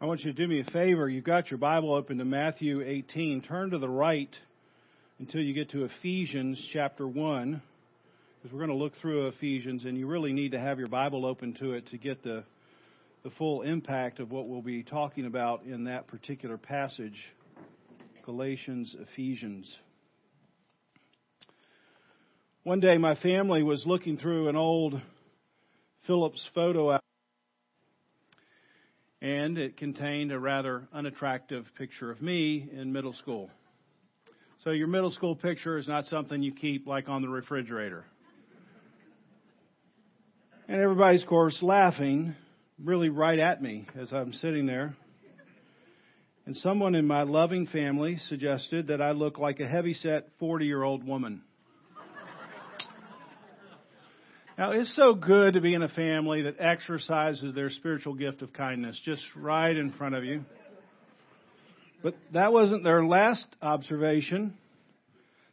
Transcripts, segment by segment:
I want you to do me a favor. You've got your Bible open to Matthew 18. Turn to the right until you get to Ephesians chapter 1, because we're going to look through Ephesians, and you really need to have your Bible open to it to get the, the full impact of what we'll be talking about in that particular passage Galatians, Ephesians. One day, my family was looking through an old Phillips photo album and it contained a rather unattractive picture of me in middle school. So your middle school picture is not something you keep like on the refrigerator. And everybody's, of course, laughing really right at me as I'm sitting there. And someone in my loving family suggested that I look like a heavy-set 40-year-old woman. Now, it's so good to be in a family that exercises their spiritual gift of kindness just right in front of you. But that wasn't their last observation.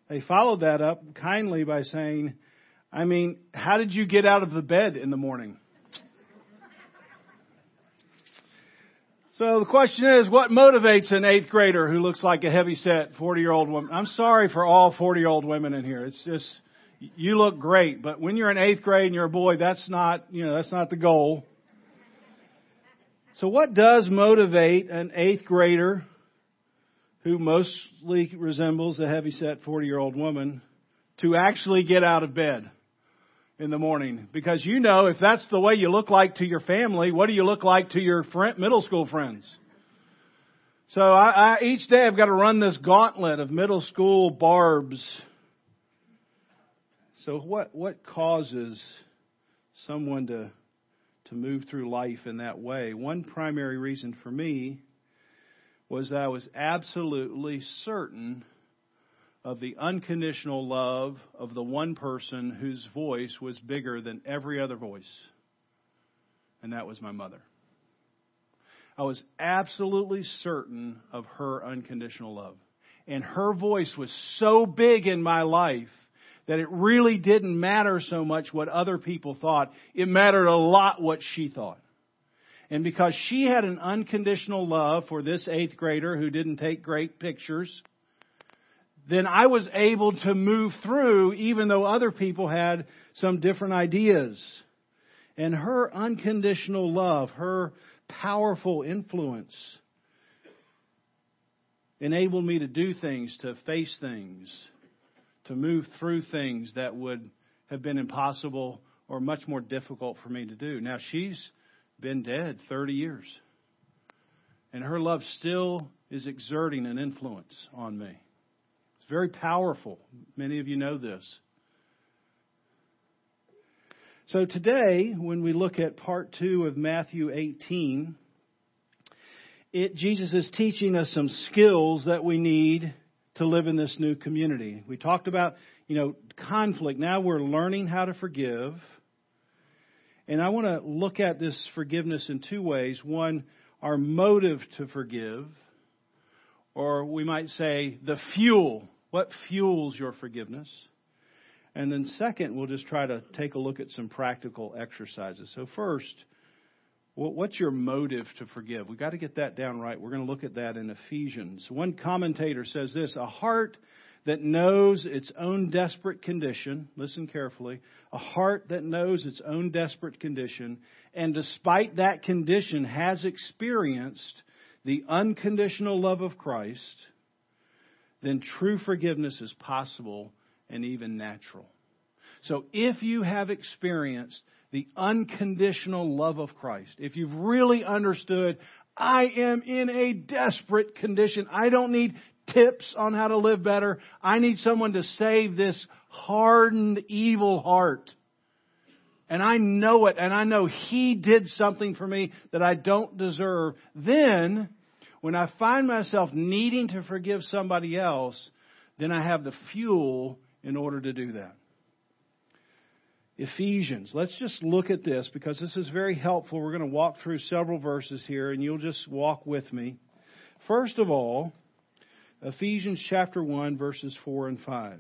They followed that up kindly by saying, I mean, how did you get out of the bed in the morning? So the question is, what motivates an eighth grader who looks like a heavy set 40 year old woman? I'm sorry for all 40 year old women in here. It's just, you look great, but when you're in eighth grade and you're a boy, that's not, you know, that's not the goal. So what does motivate an eighth grader who mostly resembles a heavyset 40 year old woman to actually get out of bed in the morning? Because you know, if that's the way you look like to your family, what do you look like to your friend, middle school friends? So I, I, each day I've got to run this gauntlet of middle school barbs so what what causes someone to to move through life in that way? One primary reason for me was that I was absolutely certain of the unconditional love of the one person whose voice was bigger than every other voice. And that was my mother. I was absolutely certain of her unconditional love. And her voice was so big in my life that it really didn't matter so much what other people thought. It mattered a lot what she thought. And because she had an unconditional love for this eighth grader who didn't take great pictures, then I was able to move through even though other people had some different ideas. And her unconditional love, her powerful influence, enabled me to do things, to face things, to move through things that would have been impossible or much more difficult for me to do. Now, she's been dead 30 years, and her love still is exerting an influence on me. It's very powerful. Many of you know this. So, today, when we look at part two of Matthew 18, it, Jesus is teaching us some skills that we need to live in this new community. We talked about, you know, conflict. Now we're learning how to forgive. And I want to look at this forgiveness in two ways. One, our motive to forgive, or we might say the fuel. What fuels your forgiveness? And then, second, we'll just try to take a look at some practical exercises. So, first, What's your motive to forgive? We've got to get that down right. We're going to look at that in Ephesians. One commentator says this a heart that knows its own desperate condition, listen carefully, a heart that knows its own desperate condition, and despite that condition has experienced the unconditional love of Christ, then true forgiveness is possible and even natural. So if you have experienced the unconditional love of Christ, if you've really understood, I am in a desperate condition. I don't need tips on how to live better. I need someone to save this hardened, evil heart. And I know it, and I know He did something for me that I don't deserve. Then, when I find myself needing to forgive somebody else, then I have the fuel in order to do that. Ephesians. Let's just look at this because this is very helpful. We're going to walk through several verses here and you'll just walk with me. First of all, Ephesians chapter 1 verses 4 and 5.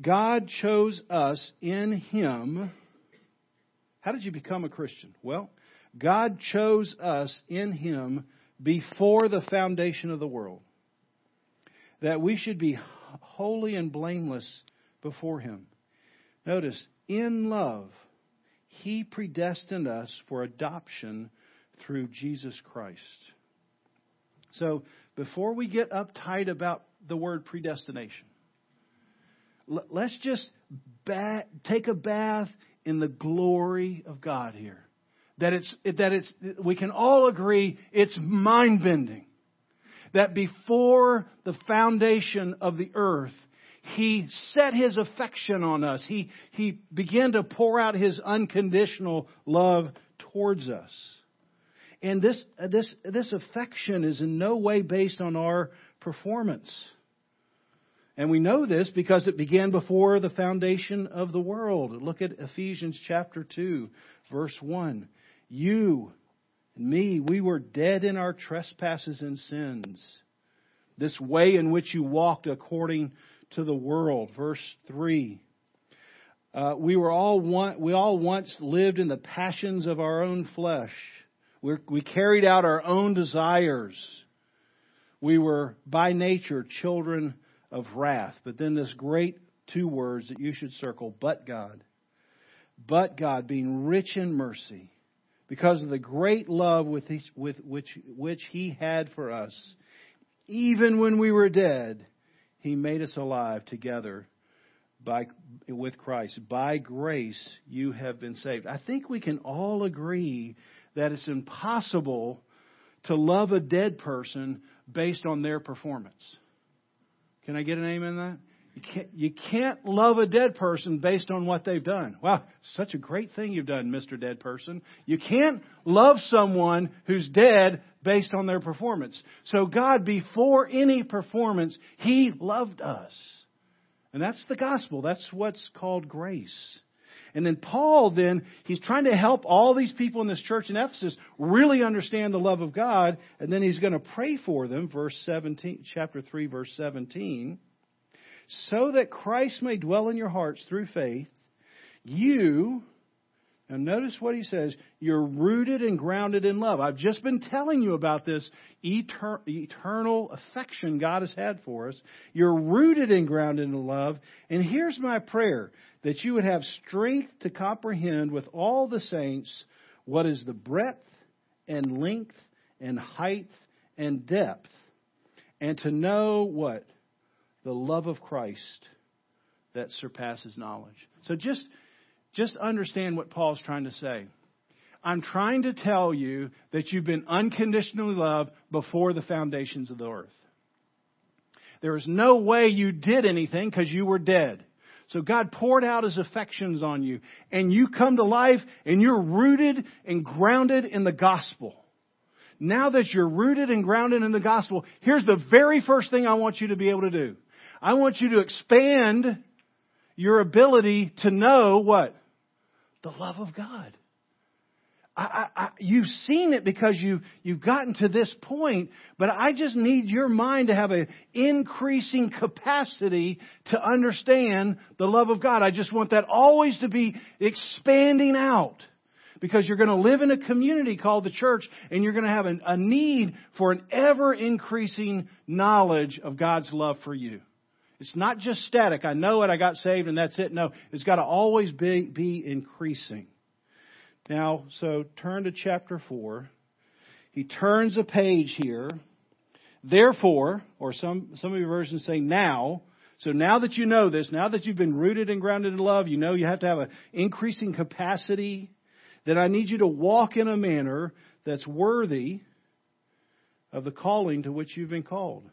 God chose us in Him. How did you become a Christian? Well, God chose us in Him before the foundation of the world, that we should be holy and blameless before Him. Notice, in love, He predestined us for adoption through Jesus Christ. So, before we get uptight about the word predestination, let's just ba- take a bath in the glory of God here. That it's, that it's, we can all agree it's mind bending. That before the foundation of the earth, He set His affection on us. He, he began to pour out His unconditional love towards us. And this, this, this affection is in no way based on our performance. And we know this because it began before the foundation of the world. Look at Ephesians chapter 2, verse 1. You and me, we were dead in our trespasses and sins. This way in which you walked according to the world. Verse 3. Uh, we were all one, we all once lived in the passions of our own flesh. We're, we carried out our own desires. We were by nature children of wrath. But then this great two words that you should circle, but God. But God, being rich in mercy, because of the great love with, his, with which, which He had for us, even when we were dead, He made us alive together by, with Christ. By grace, you have been saved. I think we can all agree that it's impossible to love a dead person based on their performance. Can I get an amen on that? You can't, you can't love a dead person based on what they've done. Wow, such a great thing you've done, Mr. Dead Person. You can't love someone who's dead based on their performance. So God, before any performance, He loved us. And that's the gospel. That's what's called grace. And then Paul then, he's trying to help all these people in this church in Ephesus really understand the love of God, and then he's going to pray for them, verse 17, chapter 3, verse 17, so that Christ may dwell in your hearts through faith, you, now notice what he says, you're rooted and grounded in love. I've just been telling you about this etern- eternal affection God has had for us. You're rooted and grounded in love, and here's my prayer that you would have strength to comprehend with all the saints what is the breadth and length and height and depth, and to know what? The love of Christ that surpasses knowledge. So just, just understand what Paul's trying to say. I'm trying to tell you that you've been unconditionally loved before the foundations of the earth. There is no way you did anything because you were dead. So God poured out His affections on you, and you come to life, and you're rooted and grounded in the gospel. Now that you're rooted and grounded in the gospel, here's the very first thing I want you to be able to do. I want you to expand your ability to know what? The love of God. I, I, you've seen it because you, you've gotten to this point, but I just need your mind to have an increasing capacity to understand the love of God. I just want that always to be expanding out because you're going to live in a community called the church and you're going to have an, a need for an ever increasing knowledge of God's love for you. It's not just static. I know it, I got saved, and that's it. No, it's got to always be, be increasing. Now, so turn to chapter 4. He turns a page here. Therefore, or some, some of your versions say now. So now that you know this, now that you've been rooted and grounded in love, you know you have to have an increasing capacity, that I need you to walk in a manner that's worthy of the calling to which you've been called.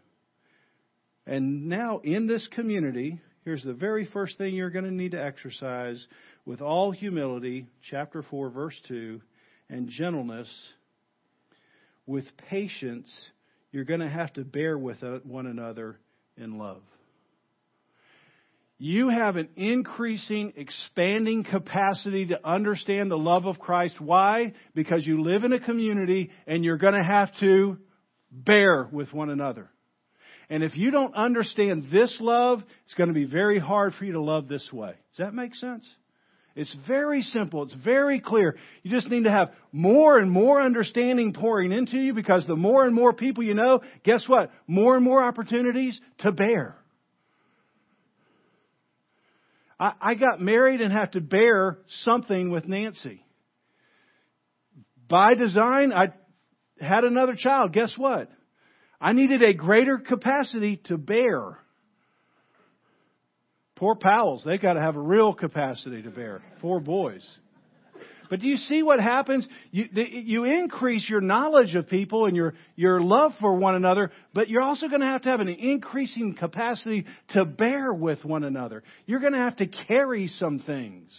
And now in this community, here's the very first thing you're going to need to exercise with all humility, chapter 4, verse 2, and gentleness, with patience, you're going to have to bear with one another in love. You have an increasing, expanding capacity to understand the love of Christ. Why? Because you live in a community and you're going to have to bear with one another. And if you don't understand this love, it's going to be very hard for you to love this way. Does that make sense? It's very simple. It's very clear. You just need to have more and more understanding pouring into you because the more and more people you know, guess what? More and more opportunities to bear. I, I got married and have to bear something with Nancy. By design, I had another child. Guess what? I needed a greater capacity to bear. Poor Powells, they got to have a real capacity to bear. Four boys. But do you see what happens? You, you increase your knowledge of people and your, your love for one another, but you're also going to have to have an increasing capacity to bear with one another. You're going to have to carry some things.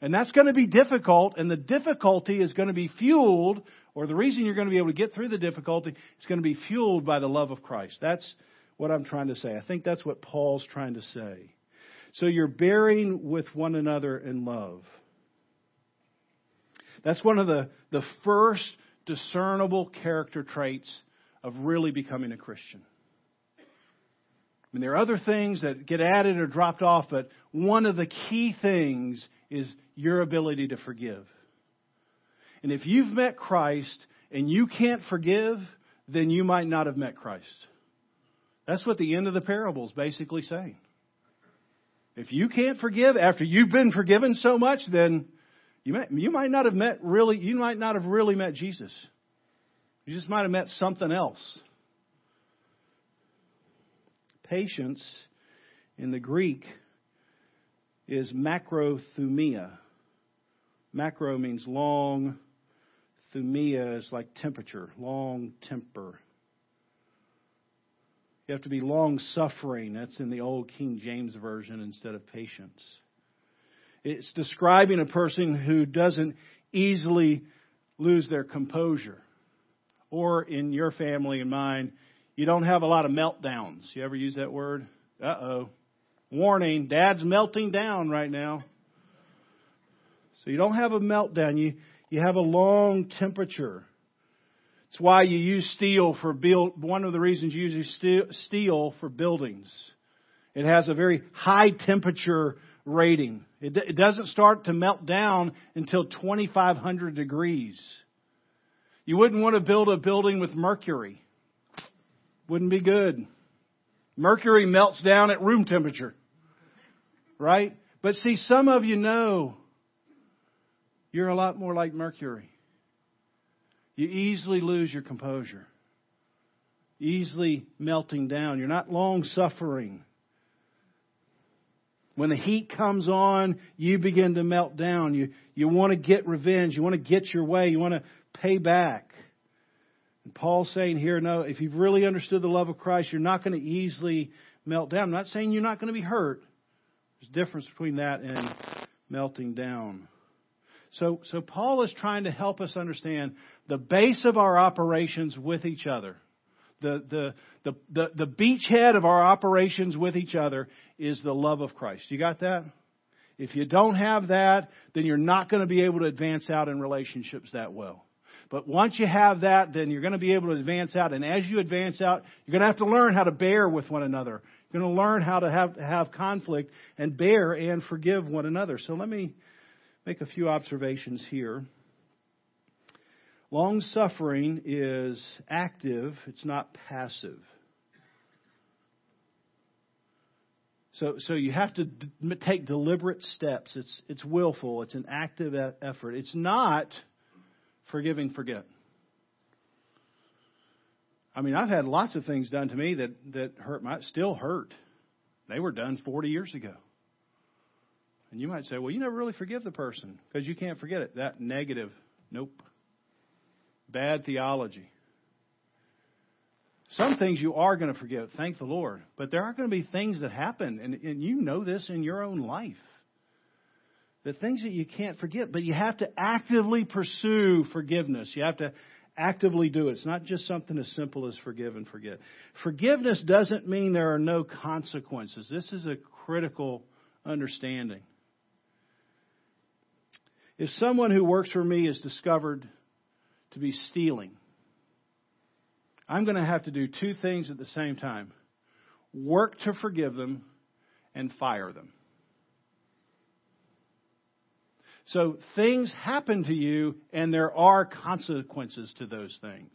And that's going to be difficult, and the difficulty is going to be fueled, or the reason you're going to be able to get through the difficulty is going to be fueled by the love of Christ. That's what I'm trying to say. I think that's what Paul's trying to say. So you're bearing with one another in love. That's one of the, the first discernible character traits of really becoming a Christian. I mean, there are other things that get added or dropped off, but one of the key things is your ability to forgive. And if you've met Christ and you can't forgive, then you might not have met Christ. That's what the end of the parable is basically saying. If you can't forgive after you've been forgiven so much, then you might, you might not have met really, you might not have really met Jesus. You just might have met something else. Patience in the Greek is macrothumia. Macro means long. Thumia is like temperature, long temper. You have to be long suffering. That's in the old King James Version instead of patience. It's describing a person who doesn't easily lose their composure. Or in your family and mine, you don't have a lot of meltdowns. You ever use that word? Uh oh. Warning, dad's melting down right now. So you don't have a meltdown. You, you have a long temperature. It's why you use steel for build. One of the reasons you use steel for buildings. It has a very high temperature rating. It, it doesn't start to melt down until 2,500 degrees. You wouldn't want to build a building with mercury. Wouldn't be good. Mercury melts down at room temperature. Right? But see, some of you know you're a lot more like mercury. You easily lose your composure, easily melting down. You're not long suffering. When the heat comes on, you begin to melt down. You, you want to get revenge. You want to get your way. You want to pay back. And Paul's saying here, no, if you've really understood the love of Christ, you're not going to easily melt down. I'm not saying you're not going to be hurt. There's a difference between that and melting down. So, so Paul is trying to help us understand the base of our operations with each other. The, the, the, the, the beachhead of our operations with each other is the love of Christ. You got that? If you don't have that, then you're not going to be able to advance out in relationships that well. But once you have that, then you're going to be able to advance out. And as you advance out, you're going to have to learn how to bear with one another. You're going to learn how to have, have conflict and bear and forgive one another. So let me make a few observations here. Long suffering is active, it's not passive. So, so you have to d- take deliberate steps. It's, it's willful. It's an active e- effort. It's not forgiving, forget. I mean, I've had lots of things done to me that, that hurt my, still hurt. They were done 40 years ago. And you might say, well, you never really forgive the person because you can't forget it. That negative, nope. Bad theology. Some things you are going to forgive, thank the Lord. But there are going to be things that happen, and, and you know this in your own life. The things that you can't forget, but you have to actively pursue forgiveness. You have to actively do it. It's not just something as simple as forgive and forget. Forgiveness doesn't mean there are no consequences. This is a critical understanding. If someone who works for me is discovered to be stealing, I'm going to have to do two things at the same time work to forgive them and fire them. So things happen to you and there are consequences to those things.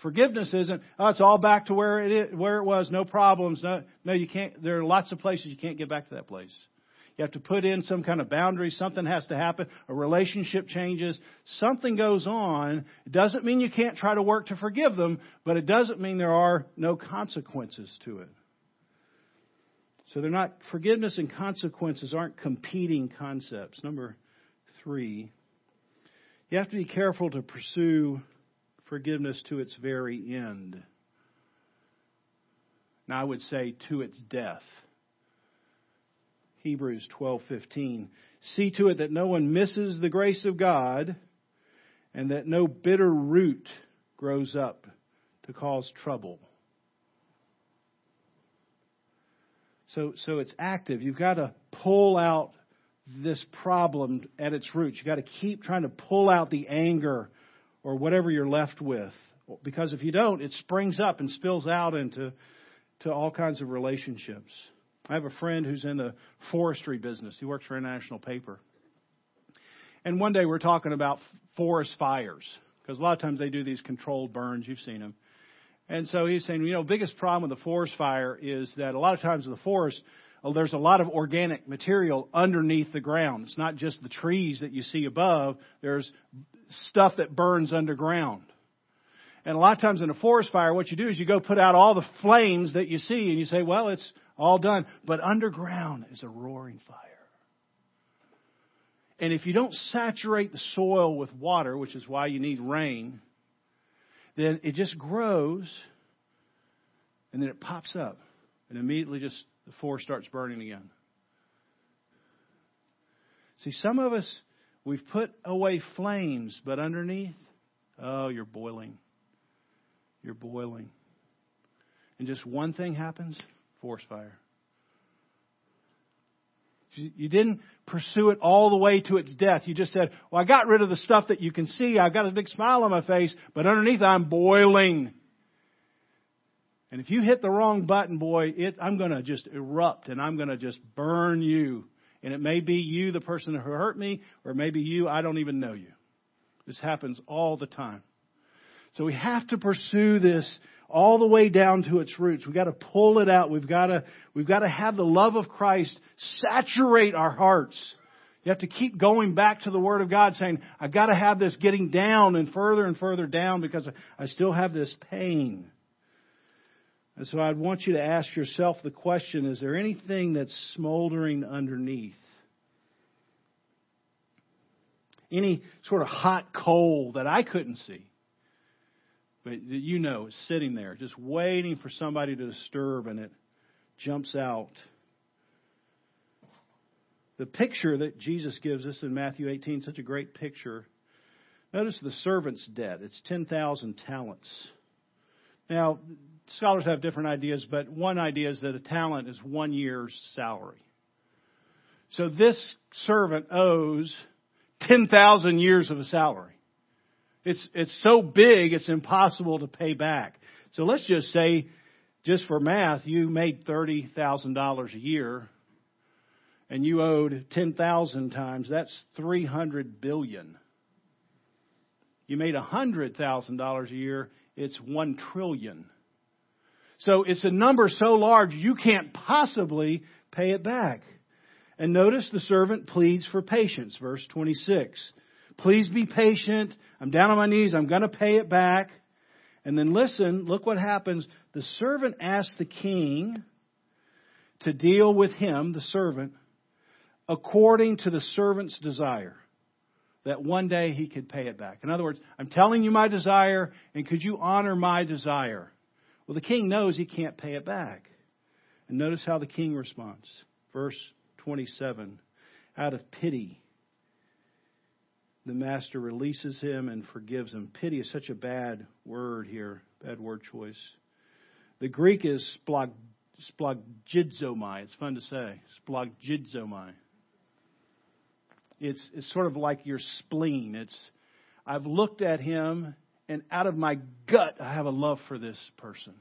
Forgiveness isn't, oh, it's all back to where it is, where it was, no problems. No, no, you can't, there are lots of places you can't get back to that place. You have to put in some kind of boundary. Something has to happen. A relationship changes. Something goes on. It doesn't mean you can't try to work to forgive them, but it doesn't mean there are no consequences to it. So they're not, forgiveness and consequences aren't competing concepts. Number three, you have to be careful to pursue forgiveness to its very end. Now I would say to its death. Hebrews 12:15 See to it that no one misses the grace of God and that no bitter root grows up to cause trouble. So so it's active. You've got to pull out this problem at its roots. You've got to keep trying to pull out the anger or whatever you're left with. Because if you don't, it springs up and spills out into to all kinds of relationships. I have a friend who's in the forestry business. He works for a national paper. And one day we're talking about forest fires because a lot of times they do these controlled burns. You've seen them. And so he's saying, you know, biggest problem with the forest fire is that a lot of times in the forest, well, there's a lot of organic material underneath the ground. It's not just the trees that you see above. There's stuff that burns underground. And a lot of times in a forest fire, what you do is you go put out all the flames that you see and you say, well, it's all done. But underground is a roaring fire. And if you don't saturate the soil with water, which is why you need rain, then it just grows and then it pops up and immediately just the starts burning again. See, some of us, we've put away flames, but underneath, oh, you're boiling. You're boiling. And just one thing happens forest fire. You didn't pursue it all the way to its death. You just said, well, I got rid of the stuff that you can see. I've got a big smile on my face, but underneath I'm boiling. And if you hit the wrong button, boy, it, I'm going to just erupt and I'm going to just burn you. And it may be you, the person who hurt me, or maybe you, I don't even know you. This happens all the time. So we have to pursue this all the way down to its roots. We've got to pull it out. We've got to, we've got to have the love of Christ saturate our hearts. You have to keep going back to the Word of God saying, I've got to have this getting down and further and further down because I still have this pain. And so I'd want you to ask yourself the question, is there anything that's smoldering underneath? Any sort of hot coal that I couldn't see? but you know is sitting there just waiting for somebody to disturb and it jumps out. The picture that Jesus gives us in Matthew 18, such a great picture. Notice the servant's debt. It's 10,000 talents. Now, scholars have different ideas, but one idea is that a talent is one year's salary. So this servant owes 10,000 years of a salary. It's, it's so big, it's impossible to pay back. So let's just say, just for math, you made $30,000 a year and you owed 10,000 times, that's 300 billion. You made $100,000 a year, it's 1 trillion. So it's a number so large you can't possibly pay it back. And notice the servant pleads for patience, verse 26. Please be patient. I'm down on my knees. I'm going to pay it back. And then listen, look what happens. The servant asks the king to deal with him, the servant, according to the servant's desire. That one day he could pay it back. In other words, I'm telling you my desire, and could you honor my desire? Well, the king knows he can't pay it back. And notice how the king responds. Verse 27 Out of pity, the master releases him and forgives him. Pity is such a bad word here, bad word choice. The Greek is splag, splagidzomai. It's fun to say. Splagidzomai. It's, it's sort of like your spleen. It's, I've looked at him and out of my gut, I have a love for this person.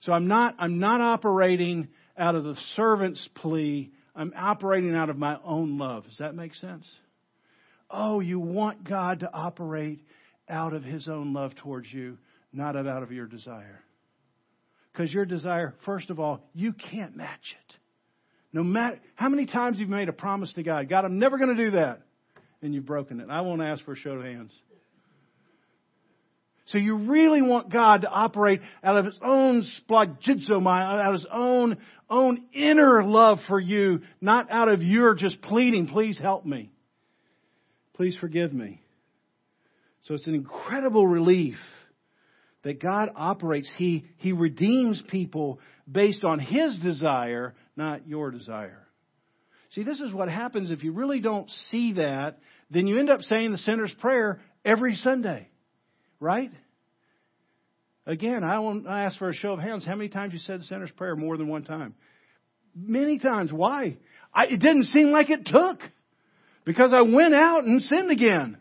So I'm not, I'm not operating out of the servant's plea. I'm operating out of my own love. Does that make sense? Oh, you want God to operate out of His own love towards you, not out of your desire. Because your desire, first of all, you can't match it. No matter how many times you've made a promise to God, God, I'm never going to do that, and you've broken it. I won't ask for a show of hands. So you really want God to operate out of His own splagizomai, out of His own, own inner love for you, not out of your just pleading, please help me. Please forgive me. So it's an incredible relief that God operates. He, he redeems people based on His desire, not your desire. See, this is what happens if you really don't see that, then you end up saying the sinner's prayer every Sunday. Right? Again, I won't ask for a show of hands. How many times you said the sinner's prayer more than one time? Many times. Why? I, it didn't seem like it took. Because I went out and sinned again.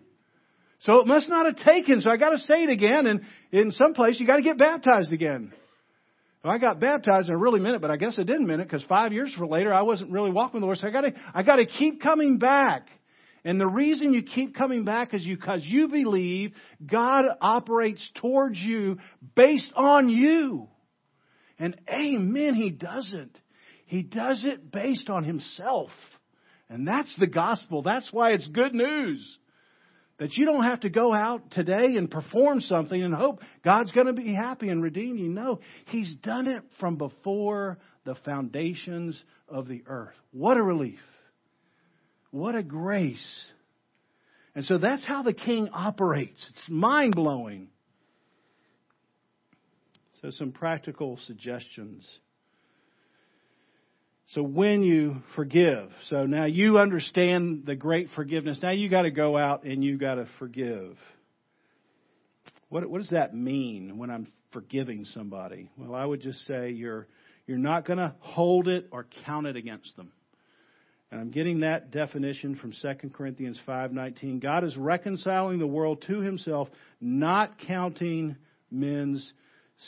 So it must not have taken, so I gotta say it again, and in some place you gotta get baptized again. Well, I got baptized and I really meant it, but I guess I didn't mean it because five years later I wasn't really walking with the Lord. So I gotta, I gotta keep coming back. And the reason you keep coming back is because you believe God operates towards you based on you. And amen, He doesn't. He does it based on Himself. And that's the gospel. That's why it's good news. That you don't have to go out today and perform something and hope God's going to be happy and redeem you. No, He's done it from before the foundations of the earth. What a relief. What a grace. And so that's how the king operates. It's mind blowing. So, some practical suggestions. So, when you forgive, so now you understand the great forgiveness. Now you got to go out and you got to forgive. What, what does that mean when I'm forgiving somebody? Well, I would just say you're, you're not going to hold it or count it against them. And I'm getting that definition from 2 Corinthians 5:19. God is reconciling the world to himself, not counting men's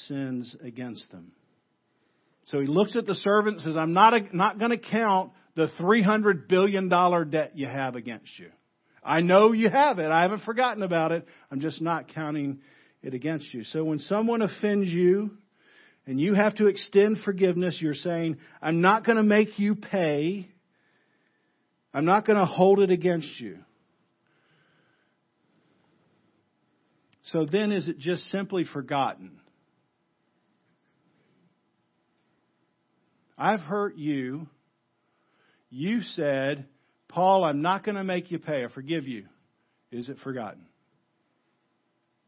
sins against them. So he looks at the servant and says, I'm not, not going to count the $300 billion debt you have against you. I know you have it. I haven't forgotten about it. I'm just not counting it against you. So when someone offends you and you have to extend forgiveness, you're saying, I'm not going to make you pay I'm not going to hold it against you. So then, is it just simply forgotten? I've hurt you. You said, Paul, I'm not going to make you pay. I forgive you. Is it forgotten?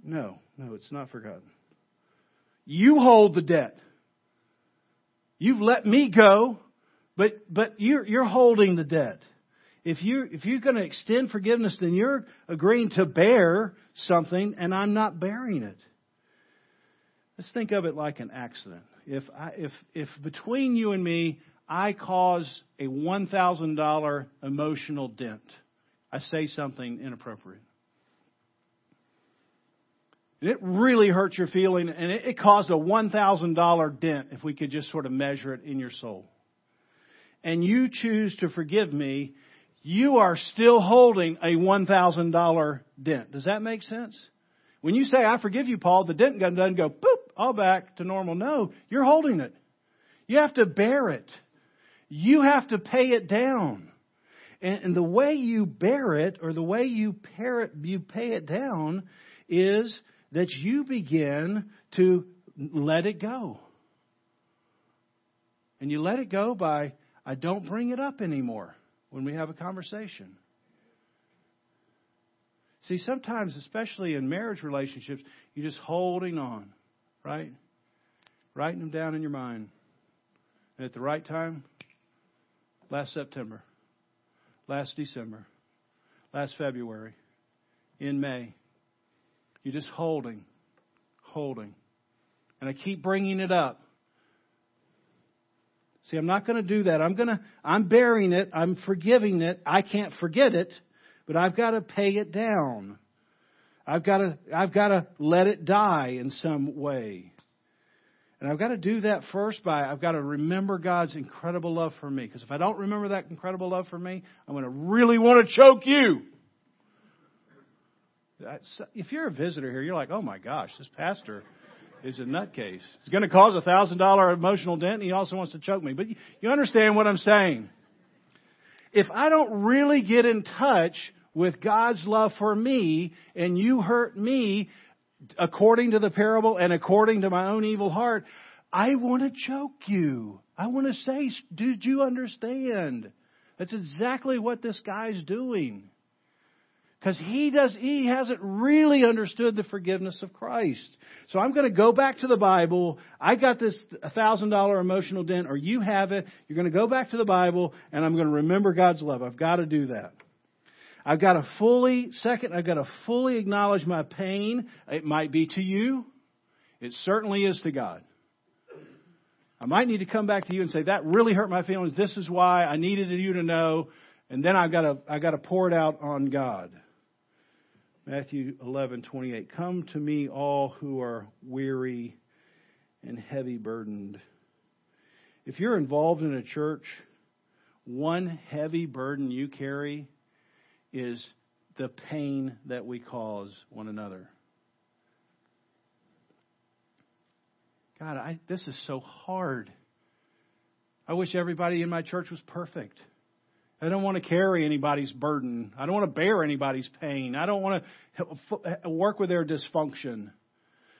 No, no, it's not forgotten. You hold the debt. You've let me go, but, but you're, you're holding the debt if you if you're going to extend forgiveness, then you're agreeing to bear something, and I'm not bearing it. Let's think of it like an accident. If I, if if between you and me, I cause a one thousand dollar emotional dent, I say something inappropriate. And it really hurts your feeling, and it, it caused a one thousand dollar dent. If we could just sort of measure it in your soul, and you choose to forgive me, you are still holding a $1,000 dent. Does that make sense? When you say, I forgive you, Paul, the dent gun doesn't go, boop, all back to normal. No, you're holding it. You have to bear it. You have to pay it down. And, and the way you bear it, or the way you, it, you pay it down, is that you begin to let it go. And you let it go by, I don't bring it up anymore when we have a conversation. See, sometimes, especially in marriage relationships, you're just holding on, right? Writing them down in your mind. And at the right time, last September, last December, last February, in May, you're just holding, holding. And I keep bringing it up See, I'm not going to do that. I'm going to, I'm bearing it. I'm forgiving it. I can't forget it, but I've got to pay it down. I've got to, I've got to let it die in some way. And I've got to do that first by, I've got to remember God's incredible love for me. Because if I don't remember that incredible love for me, I'm going to really want to choke you. If you're a visitor here, you're like, oh my gosh, this pastor is a nutcase. He's going to cause a thousand dollar emotional dent and he also wants to choke me. But you understand what I'm saying. If I don't really get in touch with God's love for me and you hurt me, according to the parable and according to my own evil heart, I want to choke you. I want to say, did you understand? That's exactly what this guy's doing. Because he does, he hasn't really understood the forgiveness of Christ. So I'm going to go back to the Bible. I got this thousand dollar emotional dent, or you have it. You're going to go back to the Bible, and I'm going to remember God's love. I've got to do that. I've got to fully, second, I've got to fully acknowledge my pain. It might be to you. It certainly is to God. I might need to come back to you and say, that really hurt my feelings. This is why I needed you to know. And then I've got to, I've got to pour it out on God. Matthew 11:28 Come to me all who are weary and heavy burdened. If you're involved in a church, one heavy burden you carry is the pain that we cause one another. God, I, this is so hard. I wish everybody in my church was perfect. I don't want to carry anybody's burden. I don't want to bear anybody's pain. I don't want to work with their dysfunction.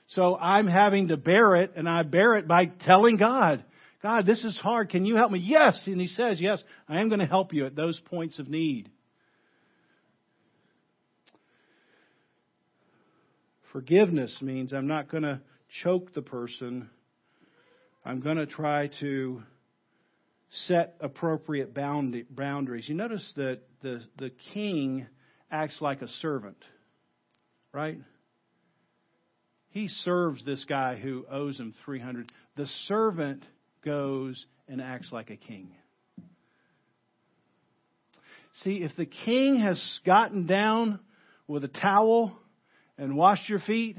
So I'm having to bear it, and I bear it by telling God, God, this is hard. Can you help me? Yes. And He says, Yes, I am going to help you at those points of need. Forgiveness means I'm not going to choke the person. I'm going to try to set appropriate boundaries. You notice that the, the king acts like a servant, right? He serves this guy who owes him 300. The servant goes and acts like a king. See, if the king has gotten down with a towel and washed your feet,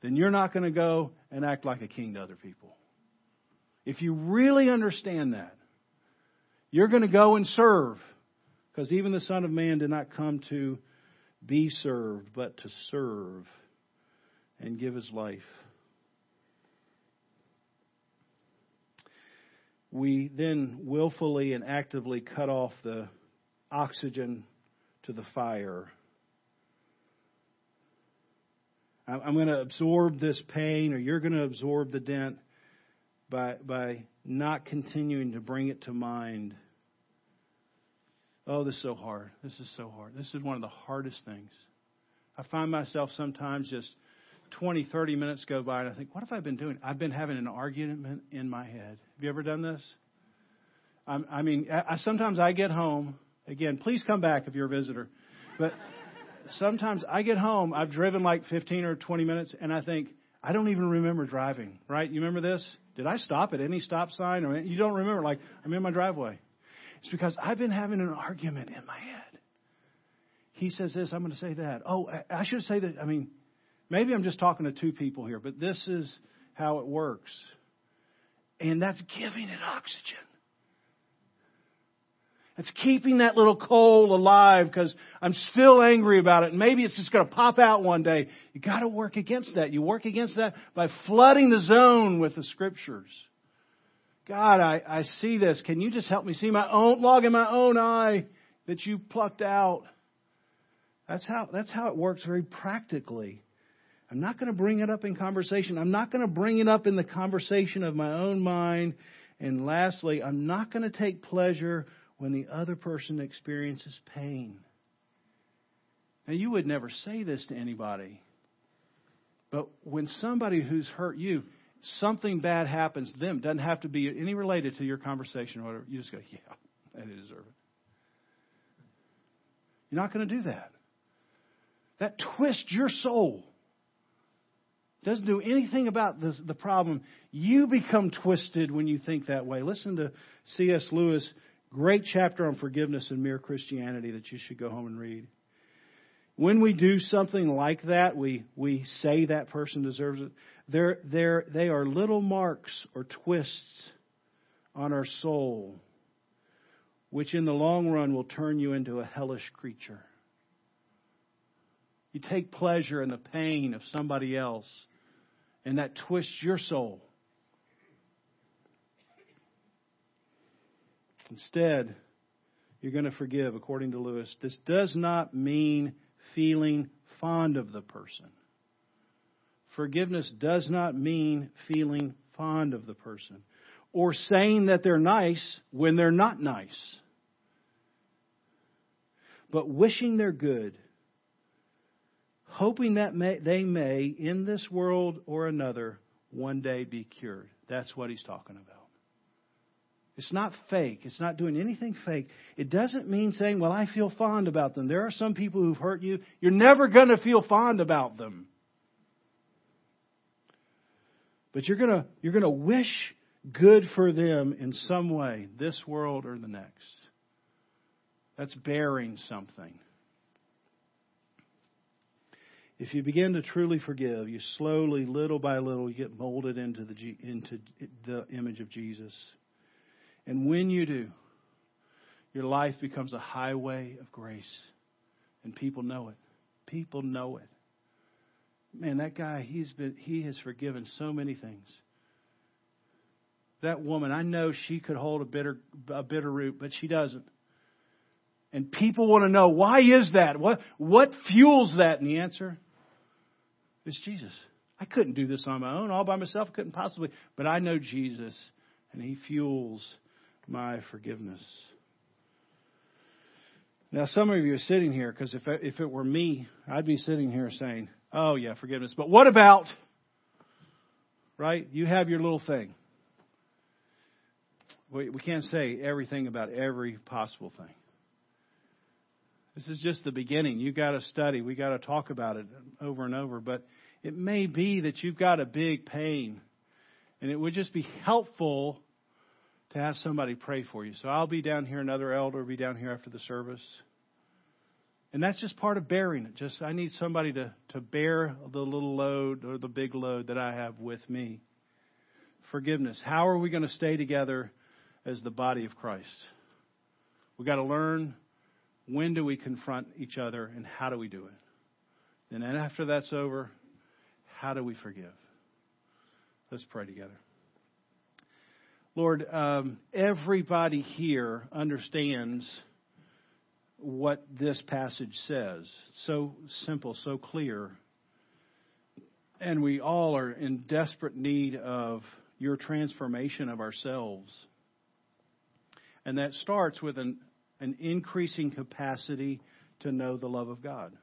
then you're not going to go and act like a king to other people. If you really understand that, you're going to go and serve. Because even the Son of Man did not come to be served, but to serve and give his life. We then willfully and actively cut off the oxygen to the fire I'm going to absorb this pain, or you're going to absorb the dent by, by not continuing to bring it to mind. Oh, this is so hard. This is so hard. This is one of the hardest things. I find myself sometimes just 20, 30 minutes go by, and I think, what have I been doing? I've been having an argument in my head. Have you ever done this? I'm, I mean, I, sometimes I get home. Again, please come back if you're a visitor. But sometimes I get home, I've driven like 15 or 20 minutes, and I think, I don't even remember driving, right? You remember this? Did I stop at any stop sign? Or you don't remember, like, I'm in my driveway. It's because I've been having an argument in my head. He says this, I'm going to say that. Oh, I should say that. I mean, maybe I'm just talking to two people here, but this is how it works. And that's giving it oxygen. It's keeping that little coal alive because I'm still angry about it. Maybe it's just going to pop out one day. You got to work against that. You work against that by flooding the zone with the scriptures. God, I, I see this. Can you just help me see my own log in my own eye that you plucked out? That's how, that's how it works very practically. I'm not going to bring it up in conversation. I'm not going to bring it up in the conversation of my own mind. And lastly, I'm not going to take pleasure when the other person experiences pain. Now, you would never say this to anybody, but when somebody who's hurt you, something bad happens to them, doesn't have to be any related to your conversation or whatever, you just go, yeah, they deserve it. You're not going to do that. That twists your soul. Doesn't do anything about the, the problem. You become twisted when you think that way. Listen to C.S. Lewis Great chapter on forgiveness and mere Christianity that you should go home and read. when we do something like that, we, we say that person deserves it. They're, they're, they are little marks or twists on our soul, which in the long run will turn you into a hellish creature. You take pleasure in the pain of somebody else, and that twists your soul. Instead, you're going to forgive, according to Lewis. This does not mean feeling fond of the person. Forgiveness does not mean feeling fond of the person or saying that they're nice when they're not nice, but wishing they're good, hoping that may, they may, in this world or another, one day be cured. That's what he's talking about. It's not fake. It's not doing anything fake. It doesn't mean saying, well, I feel fond about them. There are some people who've hurt you. You're never going to feel fond about them. But you're going you're going to wish good for them in some way, this world or the next. That's bearing something. If you begin to truly forgive, you slowly, little by little, you get molded into the, into the image of Jesus. And when you do, your life becomes a highway of grace. And people know it. People know it. Man, that guy, he's been he has forgiven so many things. That woman, I know she could hold a bitter a bitter root, but she doesn't. And people want to know why is that? What what fuels that? And the answer is Jesus. I couldn't do this on my own, all by myself. I couldn't possibly, but I know Jesus, and He fuels my forgiveness. Now, some of you are sitting here because if if it were me, I'd be sitting here saying, "Oh yeah, forgiveness." But what about? Right? You have your little thing. We, we can't say everything about every possible thing. This is just the beginning. You've got to study. We've got to talk about it over and over. But it may be that you've got a big pain, and it would just be helpful to have somebody pray for you. So I'll be down here, another elder will be down here after the service. And that's just part of bearing it. Just I need somebody to, to bear the little load or the big load that I have with me. Forgiveness. How are we going to stay together as the body of Christ? We've got to learn when do we confront each other and how do we do it. And then after that's over, how do we forgive? Let's pray together. Lord, um, everybody here understands what this passage says. So simple, so clear. And we all are in desperate need of your transformation of ourselves. And that starts with an, an increasing capacity to know the love of God.